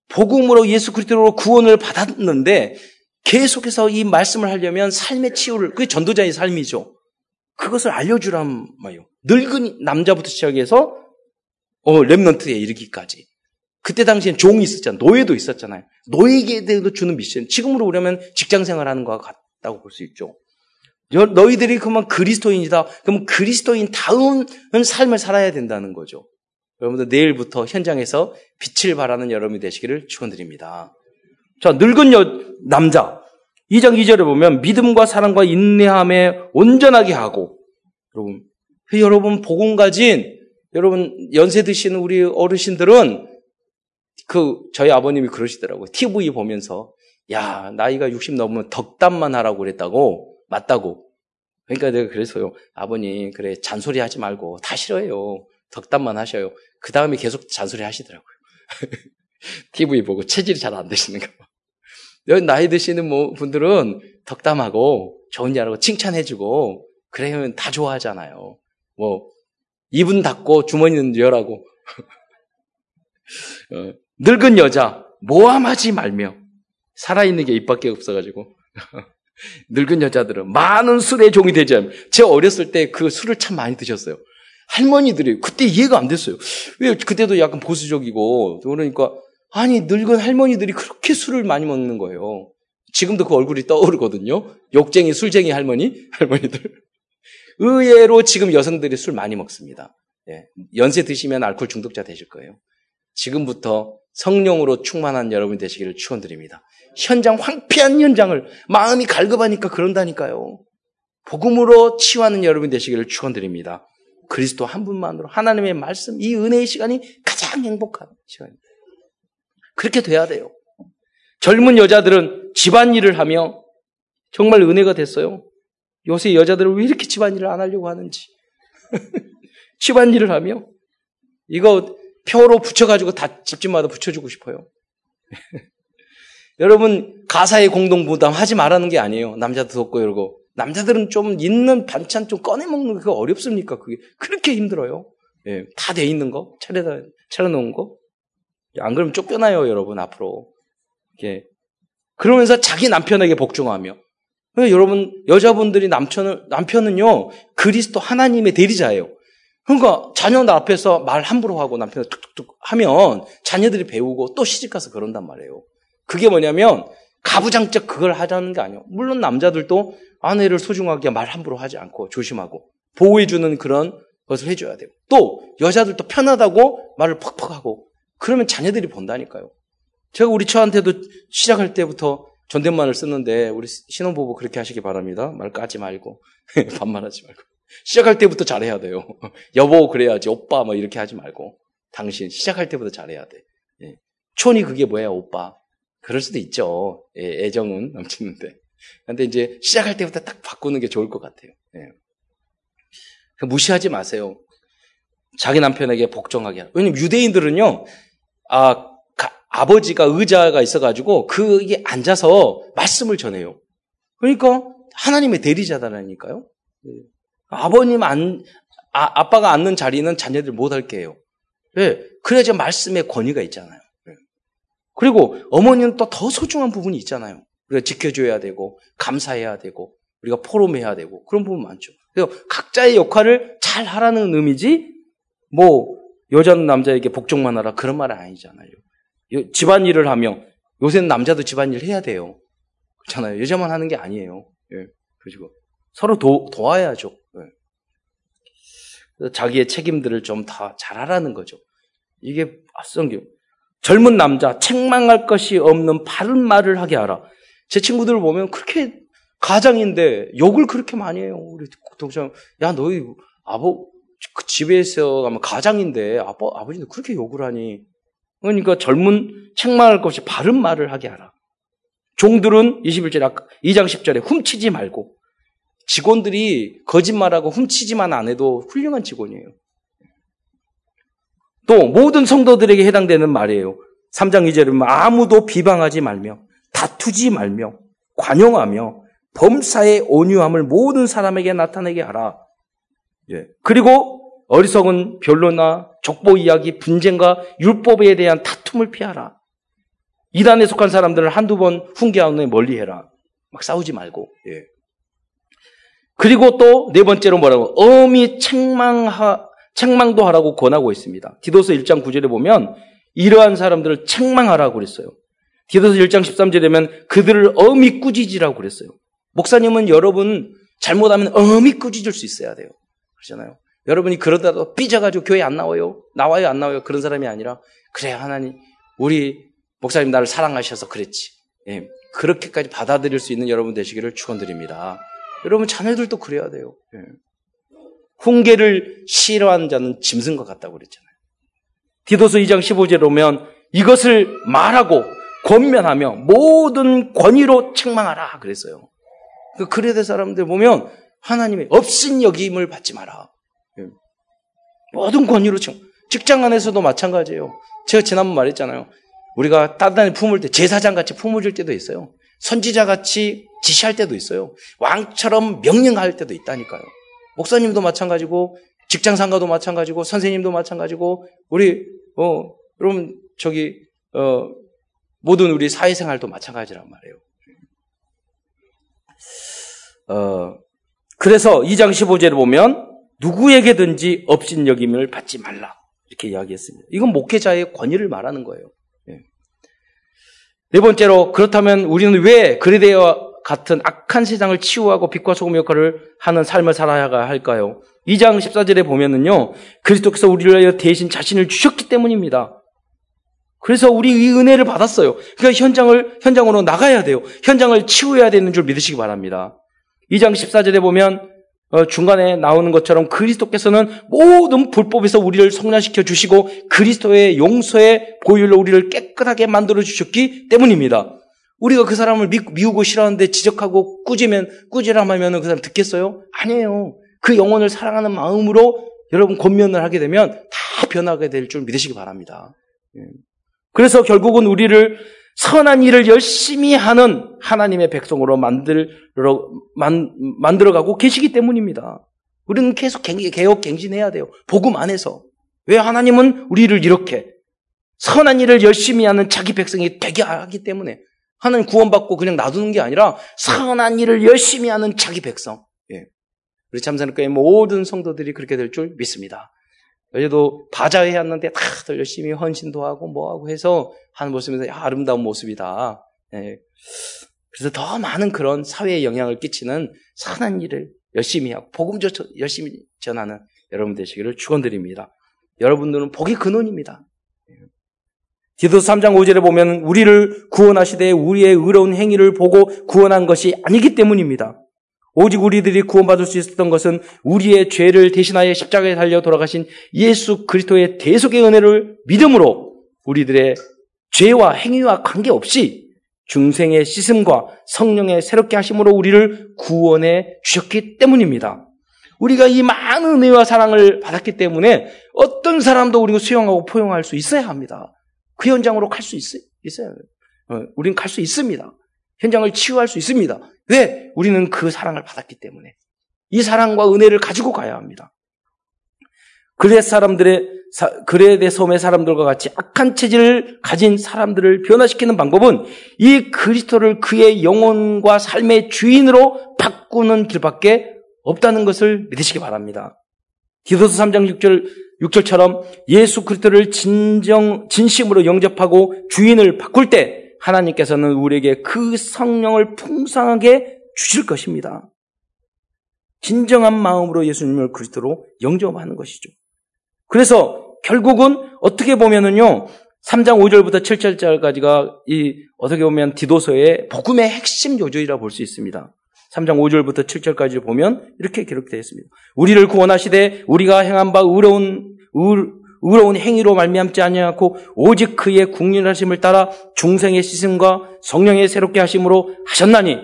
복음으로 예수 그리스도로 구원을 받았는데 계속해서 이 말씀을 하려면 삶의 치유를, 그게 전도자의 삶이죠. 그것을 알려주란 말이에요. 늙은 남자부터 시작해서, 어, 랩런트에 이르기까지. 그때 당시엔 종이 있었잖아요. 노예도 있었잖아요. 노예에게도 주는 미션. 지금으로 보려면 직장 생활하는 것과 같다고 볼 수 있죠. 너희들이 그만 그리스도인이다. 그러면 그리스도인 다운 삶을 살아야 된다는 거죠. 여러분들 내일부터 현장에서 빛을 발하는 여러분이 되시기를 축원드립니다. 자, 늙은 여, 남자. 2장 2절에 보면 믿음과 사랑과 인내함에 온전하게 하고, 여러분, 그 여러분, 복음 가진, 여러분, 연세 드시는 우리 어르신들은, 그, 저희 아버님이 그러시더라고요. TV 보면서, 야, 나이가 60 넘으면 덕담만 하라고 그랬다고, 맞다고. 그러니까 내가 그래서요, 아버님, 그래, 잔소리 하지 말고, 다 싫어해요. 덕담만 하셔요. 그 다음에 계속 잔소리 하시더라고요. TV 보고 체질이 잘 안 되시는가 봐. 나이 드시는 뭐 분들은 덕담하고 좋은 일하고 칭찬해주고 그러면 다 좋아하잖아요. 뭐, 입은 닫고 주머니는 열하고. 어, 늙은 여자, 모함하지 말며. 살아있는 게 입밖에 없어가지고. 늙은 여자들은 많은 술의 종이 되지 않으면. 제가 어렸을 때 그 술을 참 많이 드셨어요. 할머니들이 그때 이해가 안 됐어요. 왜 그때도 약간 보수적이고 그러니까 아니 늙은 할머니들이 그렇게 술을 많이 먹는 거예요. 지금도 그 얼굴이 떠오르거든요. 욕쟁이 술쟁이 할머니 할머니들. 의외로 지금 여성들이 술 많이 먹습니다. 예. 연세 드시면 알코올 중독자 되실 거예요. 지금부터 성령으로 충만한 여러분 되시기를 축원드립니다. 현장 황폐한 현장을 마음이 갈급하니까 그런다니까요. 복음으로 치유하는 여러분 되시기를 축원드립니다. 그리스도 한 분만으로 하나님의 말씀 이 은혜의 시간이 가장 행복한 시간입니다. 그렇게 돼야 돼요. 젊은 여자들은 집안일을 하며 정말 은혜가 됐어요. 요새 여자들은 왜 이렇게 집안일을 안 하려고 하는지. 집안일을 하며 이거 표로 붙여가지고 다 집집마다 붙여주고 싶어요. 여러분 가사의 공동 부담 하지 말라는 게 아니에요. 남자도 덥고 이러고 남자들은 좀 있는 반찬 좀 꺼내 먹는 거 어렵습니까? 그게 그렇게 힘들어요. 예, 다 돼 있는 거 차려다 차려놓은 거. 안 그러면 쫓겨나요, 여러분 앞으로. 예. 그러면서 자기 남편에게 복종하며. 여러분 여자분들이 남편을 남편은요 그리스도 하나님의 대리자예요. 그러니까 자녀들 앞에서 말 함부로 하고 남편을 툭툭툭 하면 자녀들이 배우고 또 시집가서 그런단 말이에요. 그게 뭐냐면 가부장적 그걸 하자는 게 아니에요. 물론 남자들도 아내를 소중하게 말 함부로 하지 않고 조심하고 보호해주는 그런 것을 해줘야 돼요. 또 여자들도 편하다고 말을 퍽퍽 하고 그러면 자녀들이 본다니까요. 제가 우리 처한테도 시작할 때부터 존댓말을 쓰는데 우리 신혼부부 그렇게 하시기 바랍니다. 말 까지 말고 반말하지 말고 시작할 때부터 잘해야 돼요. 여보 그래야지 오빠 뭐 이렇게 하지 말고 당신 시작할 때부터 잘해야 돼. 예. 촌이 그게 뭐야 오빠. 그럴 수도 있죠. 예, 애정은 넘치는데. 근데 이제 시작할 때부터 딱 바꾸는 게 좋을 것 같아요. 예. 무시하지 마세요. 자기 남편에게 복종하게 하라. 왜냐면 유대인들은요, 아, 아버지가 의자가 있어가지고 그게 앉아서 말씀을 전해요. 그러니까 하나님의 대리자다라니까요. 예. 아버님 안, 아, 아빠가 앉는 자리는 자녀들 못 할게 해요. 예. 그래야지 말씀의 권위가 있잖아요. 예. 그리고 어머니는 또 더 소중한 부분이 있잖아요. 우리가 지켜줘야 되고, 감사해야 되고, 우리가 포럼해야 되고, 그런 부분 많죠. 그래서 각자의 역할을 잘 하라는 의미지, 뭐, 여자는 남자에게 복종만 하라, 그런 말은 아니잖아요. 집안일을 하며, 요새는 남자도 집안일 해야 돼요. 그렇잖아요. 여자만 하는 게 아니에요. 예. 그리고 서로 도, 도와야죠. 예. 자기의 책임들을 좀 다 잘하라는 거죠. 이게 성경. 젊은 남자, 책망할 것이 없는 바른 말을 하게 하라. 제 친구들을 보면 그렇게 가장인데 욕을 그렇게 많이 해요. 우리 동생, 야, 너희 아버, 그 집에서 가면 가장인데 아버, 아버지는 그렇게 욕을 하니. 그러니까 젊은 책망할 것이 바른 말을 하게 하라. 종들은 21절, 2장 10절에 훔치지 말고 직원들이 거짓말하고 훔치지만 안 해도 훌륭한 직원이에요. 또 모든 성도들에게 해당되는 말이에요. 3장 2절에 보면 아무도 비방하지 말며 다투지 말며 관용하며 범사의 온유함을 모든 사람에게 나타내게 하라. 예. 그리고 어리석은 변론나 족보 이야기, 분쟁과 율법에 대한 다툼을 피하라. 이단에 속한 사람들을 한두 번 훈계하는 멀리 해라. 막 싸우지 말고. 예. 그리고 또 네 번째로 뭐라고? 엄히 책망하, 책망도 하라고 권하고 있습니다. 디도서 1장 9절에 보면 이러한 사람들을 책망하라고 그랬어요. 디도서 1장 13절에 보면 그들을 엄히 꾸짖으라고 그랬어요. 목사님은 여러분 잘못하면 엄히 꾸짖을 수 있어야 돼요. 그렇잖아요. 여러분이 그러다도 삐져가지고 교회 안 나와요? 나와요? 안 나와요? 그런 사람이 아니라 그래 하나님 우리 목사님 나를 사랑하셔서 그랬지. 예, 그렇게까지 받아들일 수 있는 여러분 되시기를 축원드립니다. 여러분 자녀들도 그래야 돼요. 예. 훈계를 싫어하는 자는 짐승과 같다고 그랬잖아요. 디도서 2장 15절에 오면 이것을 말하고 권면하며 모든 권위로 책망하라 그랬어요. 그 그레데 사람들 보면 하나님의 없인 여김을 받지 마라. 예. 모든 권위로 책 직장 안에서도 마찬가지예요. 제가 지난번 말했잖아요. 우리가 따뜻하게 품을 때 제사장 같이 품어줄 때도 있어요. 선지자 같이 지시할 때도 있어요. 왕처럼 명령할 때도 있다니까요. 목사님도 마찬가지고 직장 상가도 마찬가지고 선생님도 마찬가지고 우리 어 여러분 저기 어 모든 우리 사회생활도 마찬가지란 말이에요. 어 그래서 2장 15절에 보면 누구에게든지 업신여김을 받지 말라 이렇게 이야기했습니다. 이건 목회자의 권위를 말하는 거예요. 예. 네 번째로 그렇다면 우리는 왜 그리데와 같은 악한 세상을 치유하고 빛과 소금 역할을 하는 삶을 살아야 할까요? 2장 14절에 보면은요, 그리스도께서 우리를 위하여 대신 자신을 주셨기 때문입니다. 그래서 우리 이 은혜를 받았어요. 그러니까 현장을, 현장으로 나가야 돼요. 현장을 치유해야 되는 줄 믿으시기 바랍니다. 2장 14절에 보면, 어, 중간에 나오는 것처럼 그리스도께서는 모든 불법에서 우리를 성장시켜 주시고 그리스도의 용서의 보혈로 우리를 깨끗하게 만들어 주셨기 때문입니다. 우리가 그 사람을 미, 우고 싫어하는데 지적하고 꾸지면 꾸지람하면 그 사람 듣겠어요? 아니에요. 그 영혼을 사랑하는 마음으로 여러분 권면을 하게 되면 다 변하게 될 줄 믿으시기 바랍니다. 예. 그래서 결국은 우리를 선한 일을 열심히 하는 하나님의 백성으로 만들어, 만, 만들어가고 계시기 때문입니다. 우리는 계속 개혁, 갱신해야 돼요. 복음 안에서. 왜 하나님은 우리를 이렇게 선한 일을 열심히 하는 자기 백성이 되게 하기 때문에 하나님 구원받고 그냥 놔두는 게 아니라 선한 일을 열심히 하는 자기 백성. 예. 우리 참사님교회 모든 성도들이 그렇게 될 줄 믿습니다. 어제도 바자회 했는데 다들 열심히 헌신도 하고 뭐하고 해서 하는 모습에서 아름다운 모습이다. 예. 그래서 더 많은 그런 사회에 영향을 끼치는 선한 일을 열심히 하고 복음 열심히 전하는 여러분 되시기를 축원드립니다. 여러분들은 복의 근원입니다. 디도서 3장 5절에 보면 우리를 구원하시되 우리의 의로운 행위를 보고 구원한 것이 아니기 때문입니다. 오직 우리들이 구원받을 수 있었던 것은 우리의 죄를 대신하여 십자가에 달려 돌아가신 예수 그리스도의 대속의 은혜를 믿음으로 우리들의 죄와 행위와 관계없이 중생의 씻음과 성령의 새롭게 하심으로 우리를 구원해 주셨기 때문입니다. 우리가 이 많은 은혜와 사랑을 받았기 때문에 어떤 사람도 우리가 수용하고 포용할 수 있어야 합니다. 그 현장으로 갈 수 있어요. 어, 우리는 갈수 있습니다. 현장을 치유할 수 있습니다. 왜? 우리는 그 사랑을 받았기 때문에. 이 사랑과 은혜를 가지고 가야 합니다. 그레 사람들의, 그레데 섬의 사람들과 같이 악한 체질을 가진 사람들을 변화시키는 방법은 이 그리스도를 그의 영혼과 삶의 주인으로 바꾸는 길밖에 없다는 것을 믿으시기 바랍니다. 디도서 3장 6절, 6절처럼 예수 그리스도를 진정, 진심으로 영접하고 주인을 바꿀 때 하나님께서는 우리에게 그 성령을 풍성하게 주실 것입니다. 진정한 마음으로 예수님을 그리스도로 영접하는 것이죠. 그래서 결국은 어떻게 보면은요, 3장 5절부터 7절까지가 이 어떻게 보면 디도서의 복음의 핵심 요조이라 볼 수 있습니다. 3장 5절부터 7절까지 보면 이렇게 기록되어 있습니다. 우리를 구원하시되 우리가 행한 바 의로운 의로운 행위로 말미암지 아니하고 오직 그의 국률하심을 따라 중생의 시승과 성령의 새롭게 하심으로 하셨나니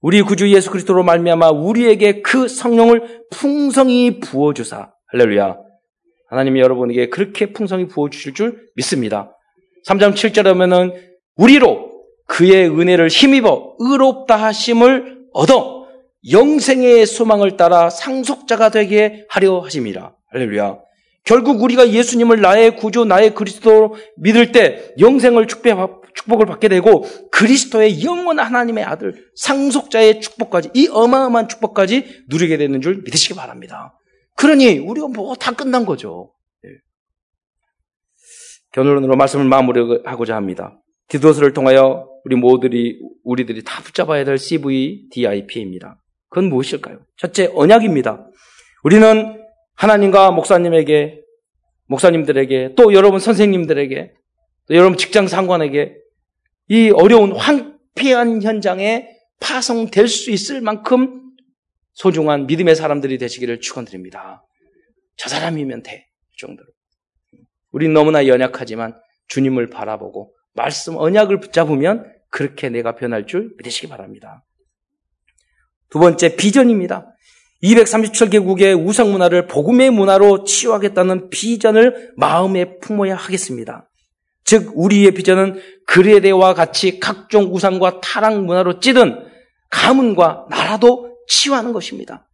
우리 구주 예수 그리스도로 말미암아 우리에게 그 성령을 풍성히 부어 주사 할렐루야. 하나님이 여러분에게 그렇게 풍성히 부어 주실 줄 믿습니다. 3장 7절에 보면은 우리로 그의 은혜를 힘입어 의롭다 하심을 얻어 영생의 소망을 따라 상속자가 되게 하려 하심이라. 할렐루야. 결국 우리가 예수님을 나의 구주, 나의 그리스도로 믿을 때 영생을 축복을 받게 되고 그리스도의 영원 하나님의 아들, 상속자의 축복까지, 이 어마어마한 축복까지 누리게 되는 줄 믿으시기 바랍니다. 그러니 우리가 뭐 다 끝난 거죠. 네. 결론으로 말씀을 마무리하고자 합니다. 디도스를 통하여 우리 모두들이 우리들이 다 붙잡아야 될 CVDIP입니다. 그건 무엇일까요? 첫째 언약입니다. 우리는 하나님과 목사님에게, 목사님들에게, 또 여러분 선생님들에게, 또 여러분 직장 상관에게 이 어려운 황폐한 현장에 파송될 수 있을 만큼 소중한 믿음의 사람들이 되시기를 축원드립니다. 저 사람이면 돼. 이 정도로. 우린 너무나 연약하지만 주님을 바라보고 말씀 언약을 붙잡으면 그렇게 내가 변할 줄 믿으시기 바랍니다. 두 번째 비전입니다. 237개국의 우상 문화를 복음의 문화로 치유하겠다는 비전을 마음에 품어야 하겠습니다. 즉 우리의 비전은 그레데와 같이 각종 우상과 타락 문화로 찌든 가문과 나라도 치유하는 것입니다.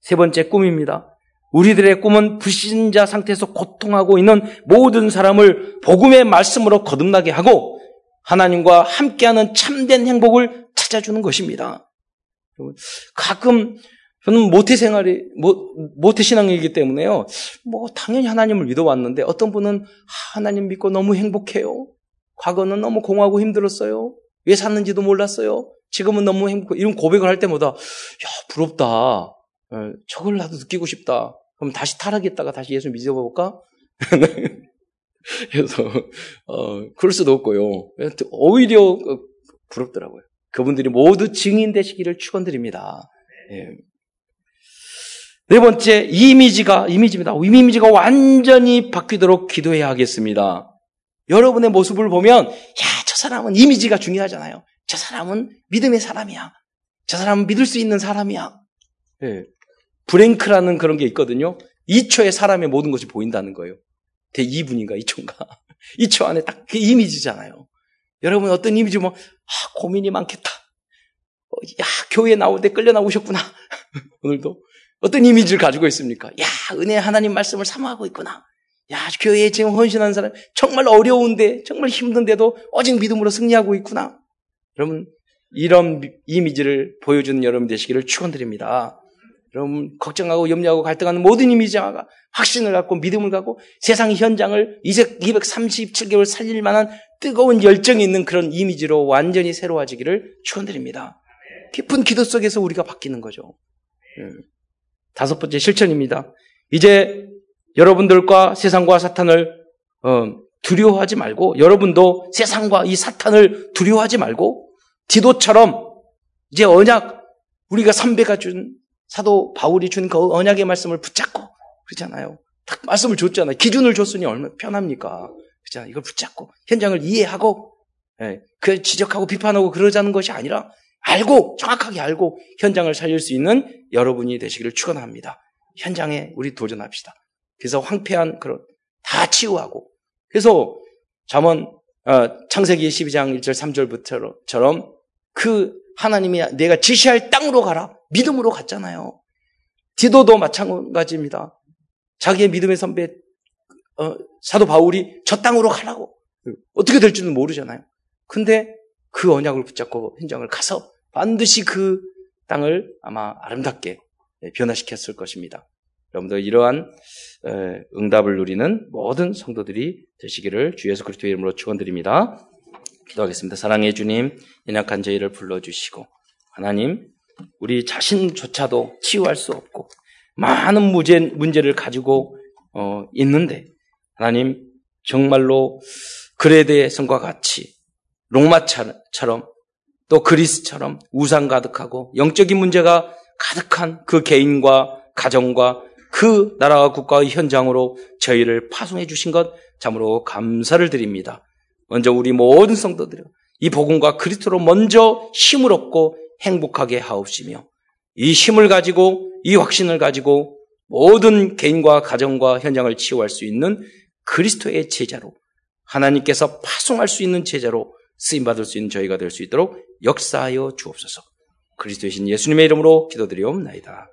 세 번째 꿈입니다. 우리들의 꿈은 불신자 상태에서 고통하고 있는 모든 사람을 복음의 말씀으로 거듭나게 하고 하나님과 함께하는 참된 행복을 찾아주는 것입니다. 가끔 저는 모태 생활이 모태 신앙이기 때문에요. 뭐 당연히 하나님을 믿어왔는데 어떤 분은 하나님 믿고 너무 행복해요. 과거는 너무 공하고 힘들었어요. 왜 샀는지도 몰랐어요. 지금은 너무 행복해. 이런 고백을 할 때마다 야 부럽다. 예, 저걸 나도 느끼고 싶다. 그럼 다시 타락했다가 다시 예수 믿어볼까? 그래서 어, 그럴 수도 없고요. 오히려 어, 부럽더라고요. 그분들이 모두 증인 되시기를 축원드립니다. 예. 네 번째 이미지가 이미지입니다. 이미지가 완전히 바뀌도록 기도해야 하겠습니다. 여러분의 모습을 보면 야 저 사람은 이미지가 중요하잖아요. 저 사람은 믿음의 사람이야. 저 사람은 믿을 수 있는 사람이야. 예. 브랭크라는 그런 게 있거든요. 2초에 사람의 모든 것이 보인다는 거예요. 대 2분인가 2초인가. 2초 안에 딱 그 이미지잖아요. 여러분 어떤 이미지 뭐 아, 고민이 많겠다. 어, 야 교회 나올 때 끌려 나오셨구나. 오늘도 어떤 이미지를 가지고 있습니까? 야 은혜 하나님 말씀을 사모하고 있구나. 야 교회에 지금 헌신하는 사람 정말 어려운데 정말 힘든데도 오직 믿음으로 승리하고 있구나. 여러분 이런 이미지를 보여주는 여러분 되시기를 축원드립니다. 여러분 걱정하고 염려하고 갈등하는 모든 이미지가 확신을 갖고 믿음을 갖고 세상 현장을 237개월 살릴 만한 뜨거운 열정이 있는 그런 이미지로 완전히 새로워지기를 축원드립니다. 깊은 기도 속에서 우리가 바뀌는 거죠. 예. 다섯 번째 실천입니다. 이제 여러분들과 세상과 사탄을 어, 두려워하지 말고 여러분도 세상과 이 사탄을 두려워하지 말고 디도처럼 이제 언약 우리가 삼배가 준 사도 바울이 준 그 언약의 말씀을 붙잡고 그러잖아요. 딱 말씀을 줬잖아요. 기준을 줬으니 얼마나 편합니까? 그렇잖아요. 이걸 붙잡고 현장을 이해하고 예, 그 지적하고 비판하고 그러자는 것이 아니라 알고 정확하게 알고 현장을 살릴 수 있는 여러분이 되시기를 축원합니다. 현장에 우리 도전합시다. 그래서 황폐한 그런 다 치유하고 그래서 잠언 어, 창세기 12장 1절 3절부터처럼 그 하나님이 내가 지시할 땅으로 가라. 믿음으로 갔잖아요. 디도도 마찬가지입니다. 자기의 믿음의 선배 어, 사도 바울이 저 땅으로 가라고 어떻게 될지는 모르잖아요. 근데 그 언약을 붙잡고 현장을 가서 반드시 그 땅을 아마 아름답게 변화시켰을 것입니다. 여러분들 이러한 응답을 누리는 모든 성도들이 되시기를 주 예수 그리스도의 이름으로 축원드립니다. 기도하겠습니다. 사랑해 주님, 연약한 저희를 불러주시고 하나님, 우리 자신조차도 치유할 수 없고 많은 문제, 문제를 가지고 어, 있는데 하나님 정말로 그레드의 성과 같이 롱마처럼 또 그리스처럼 우상 가득하고 영적인 문제가 가득한 그 개인과 가정과 그 나라와 국가의 현장으로 저희를 파송해 주신 것 참으로 감사를 드립니다. 먼저 우리 모든 성도들이 이 복음과 그리스도로 먼저 힘을 얻고 행복하게 하옵시며 이 힘을 가지고 이 확신을 가지고 모든 개인과 가정과 현장을 치유할 수 있는 그리스도의 제자로 하나님께서 파송할 수 있는 제자로 쓰임 받을 수 있는 저희가 될 수 있도록 역사하여 주옵소서. 그리스도이신 예수님의 이름으로 기도드리옵나이다.